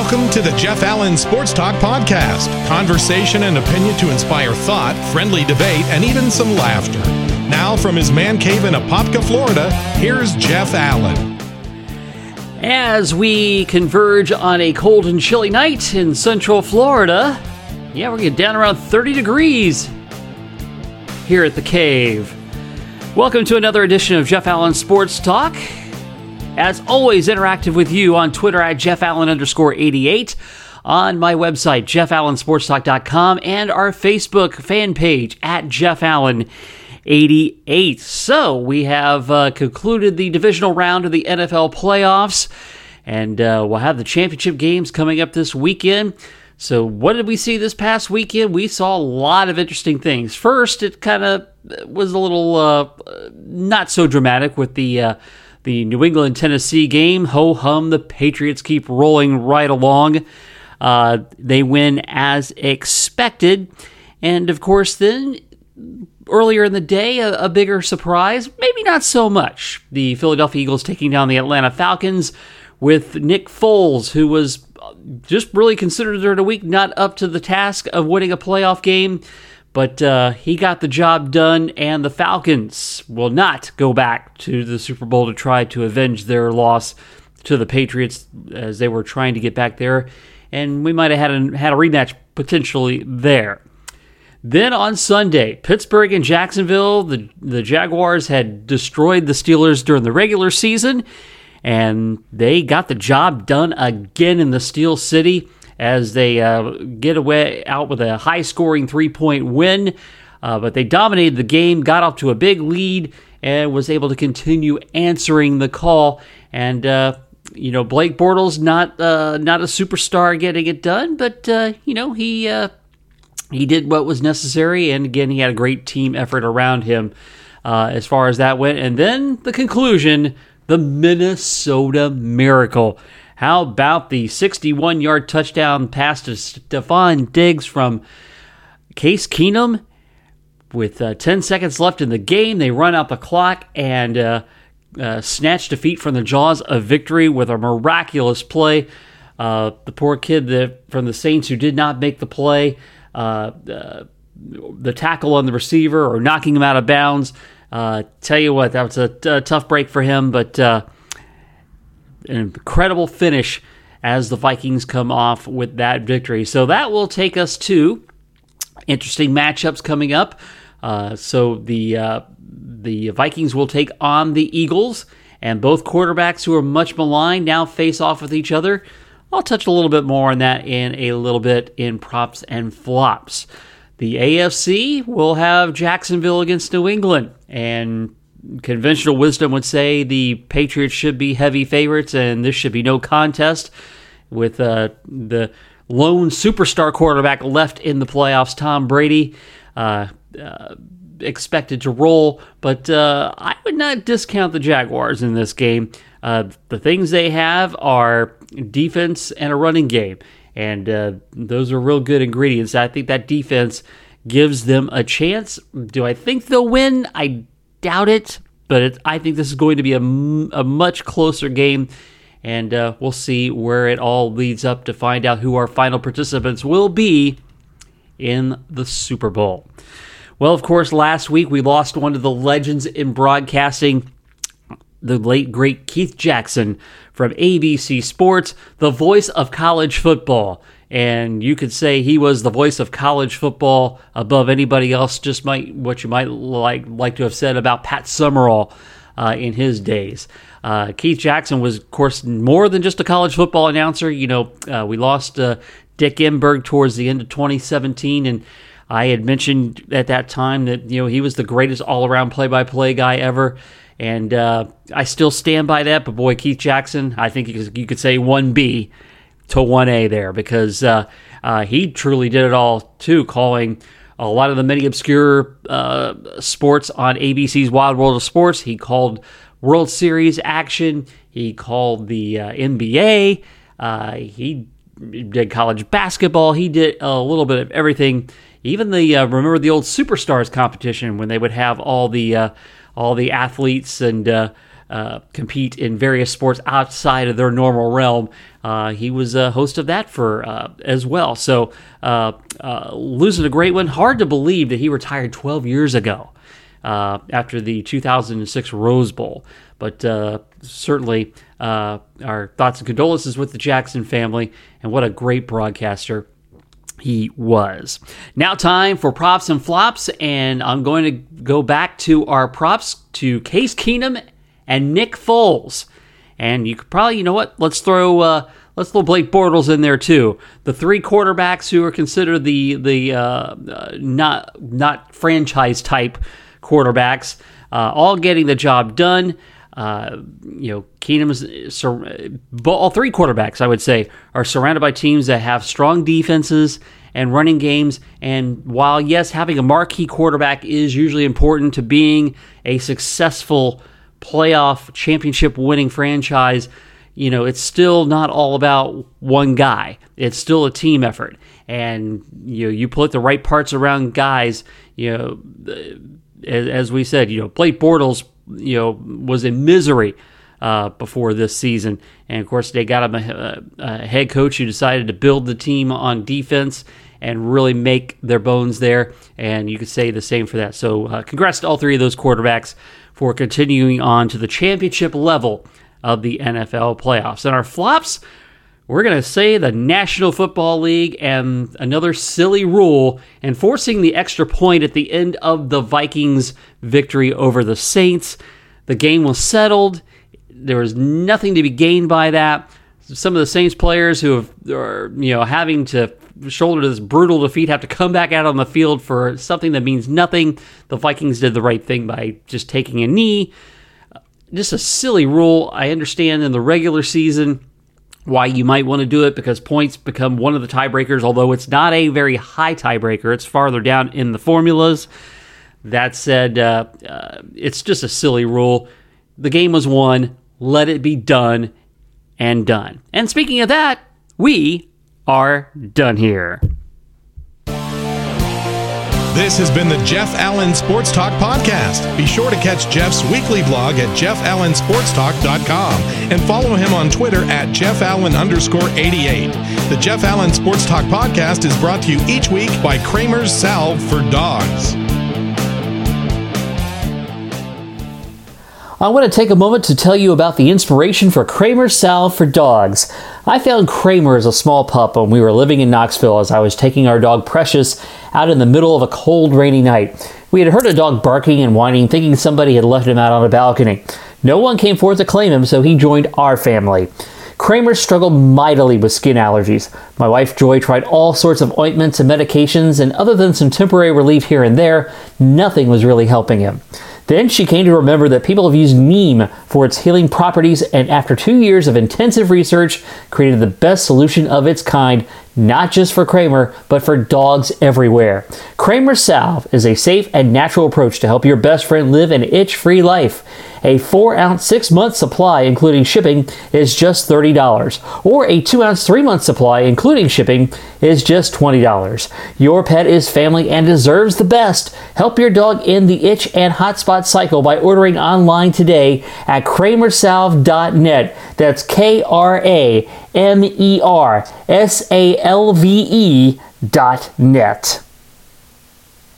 Welcome to the Jeff Allen Sports Talk Podcast. Conversation and opinion to inspire thought, friendly debate, and even some laughter. Now, from his man cave in Apopka, Florida, here's Jeff Allen. As we converge on a cold and chilly night in central Florida, yeah, we're getting down around 30 degrees here at the cave. Welcome to another edition of Jeff Allen Sports Talk. As always, interactive with you on Twitter at Jeff Allen underscore 88, on my website, jeffallensportstalk.com, and our Facebook fan page at Jeff Allen 88. So we have uh, concluded the divisional round of the NFL playoffs, and uh, we'll have the championship games coming up this weekend. So, what did we see this past weekend? We saw a lot of interesting things. First, it kind of was a little uh, not so dramatic with the uh, the New England Tennessee game. Ho hum, the Patriots keep rolling right along. Uh, they win as expected. And of course, then earlier in the day, a, a, bigger surprise, maybe not so much. The Philadelphia Eagles taking down the Atlanta Falcons with Nick Foles, who was just really considered during the week not up to the task of winning a playoff game. But uh, he got the job done, and the Falcons will not go back to the Super Bowl to try to avenge their loss to the Patriots as they were trying to get back there. And we might have had a, had a rematch potentially there. Then on Sunday, Pittsburgh and Jacksonville, the, the Jaguars had destroyed the Steelers during the regular season, and they got the job done again in the Steel City as they uh, get away out with a high scoring three point win. Uh, but they dominated the game, got off to a big lead, and was able to continue answering the call. And uh, you know, Blake Bortles not uh, not a superstar getting it done, but uh, you know he uh, he did what was necessary, and again he had a great team effort around him as far as that went. And then the conclusion, the Minnesota Miracle. How about the 61 yard touchdown pass to Stefon Diggs from Case Keenum? With uh, 10 seconds left in the game, they run out the clock and uh, uh, snatch defeat from the jaws of victory with a miraculous play. Uh, the poor kid that, from the Saints who did not make the play, uh, uh, the tackle on the receiver or knocking him out of bounds. tell you what, that was a, a tough break for him, but an incredible finish as the Vikings come off with that victory. So that will take us to interesting matchups coming up. Uh, so the uh, the Vikings will take on the Eagles, and both quarterbacks who are much maligned now face off with each other. I'll touch a little bit more on that in a little bit in props and flops. The AFC will have Jacksonville against New England, and conventional wisdom would say the Patriots should be heavy favorites, and this should be no contest with uh, the lone superstar quarterback left in the playoffs, Tom Brady, uh, uh, expected to roll. But uh, I would not discount the Jaguars in this game. Uh, the things they have are defense and a running game, and uh, those are real good ingredients. I think that defense gives them a chance. Do I think they'll win? I doubt it, but it, I think this is going to be a, a much closer game, and uh, we'll see where it all leads up to find out who our final participants will be in the Super Bowl. Well, of course, last week we lost one of the legends in broadcasting, the late great Keith Jackson from ABC Sports, the voice of college football and you could say he was the voice of college football above anybody else. Just might what you might like like to have said about Pat Summerall uh, in his days. Uh, Keith Jackson was, of course, more than just a college football announcer. You know, uh, we lost uh, Dick Enberg towards the end of 2017, and I had mentioned at that time that you know he was the greatest all-around play-by-play guy ever. And uh, I still stand by that. But boy, Keith Jackson, I think you could say 1B to 1A there because uh, uh, he truly did it all too, calling a lot of the many obscure uh, sports on ABC's Wide World of Sports. He called World Series action, he called the uh, NBA, uh, he did college basketball, he did a little bit of everything. Even the uh, remember the old Superstars competition when they would have all the all the athletes and uh, compete in various sports outside of their normal realm. Uh, he was a host of that for uh, as well. So uh, uh, losing a great one. Hard to believe that he retired 12 years ago after the 2006 Rose Bowl. But certainly, our thoughts and condolences with the Jackson family, and what a great broadcaster he was. Now, time for props and flops, and I'm going to go back to our props to Case Keenum and Nick Foles. And you could probably, you know what? Let's throw uh, let's throw Blake Bortles in there too. The three quarterbacks who are considered the the uh, uh, not not franchise type quarterbacks, uh, all getting the job done. Uh, you know, Keenum's all three quarterbacks, I would say, are surrounded by teams that have strong defenses and running games. And while yes, having a marquee quarterback is usually important to being a successful playoff championship winning franchise, you know, it's still not all about one guy. It's still a team effort. And you know, you put the right parts around guys, you know, as, as we said, you know, Blake Bortles, you know, was in misery uh, before this season. And of course, they got him a, a, head coach who decided to build the team on defense and really make their bones there. And you could say the same for that. So, uh, congrats to all three of those quarterbacks for continuing on to the championship level of the NFL playoffs. And our flops, we're going to say the National Football League and another silly rule enforcing the extra point at the end of the Vikings' victory over the Saints. The game was settled. There was nothing to be gained by that. Some of the Saints players who have, are you know having to shoulder this brutal defeat have to come back out on the field for something that means nothing. The Vikings did the right thing by just taking a knee. Just a silly rule. I understand in the regular season why you might want to do it because points become one of the tiebreakers, although it's not a very high tiebreaker. It's farther down in the formulas. That said, uh, uh, it's just a silly rule. The game was won. Let it be done and done. And speaking of that, we are done here. This has been the Jeff Allen Sports Talk Podcast. Be sure to catch Jeff's weekly blog at jeffallensportstalk.com and follow him on Twitter at jeffallen underscore 88. The Jeff Allen Sports Talk Podcast is brought to you each week by Kramer's Salve for Dogs. I want to take a moment to tell you about the inspiration for Kramer's Salve for Dogs. I found Kramer as a small pup when we were living in Knoxville as I was taking our dog Precious out in the middle of a cold, rainy night. We had heard a dog barking and whining, thinking somebody had left him out on a balcony. No one came forth to claim him, so he joined our family. Kramer struggled mightily with skin allergies. My wife Joy tried all sorts of ointments and medications, and other than some temporary relief here and there, nothing was really helping him. Then she came to remember that people have used neem for its healing properties, and after two years of intensive research, created the best solution of its kind, not just for Kramer, but for dogs everywhere. Kramer Salve is a safe and natural approach to help your best friend live an itch free life. A 4 ounce 6 month supply, including shipping, is just $30, or a 2 ounce 3 month supply, including shipping, is just $20. Your pet is family and deserves the best. Help your dog end the itch and hotspot cycle by ordering online today at kramersalve.net. That's K R A M E R S A L V E dot net.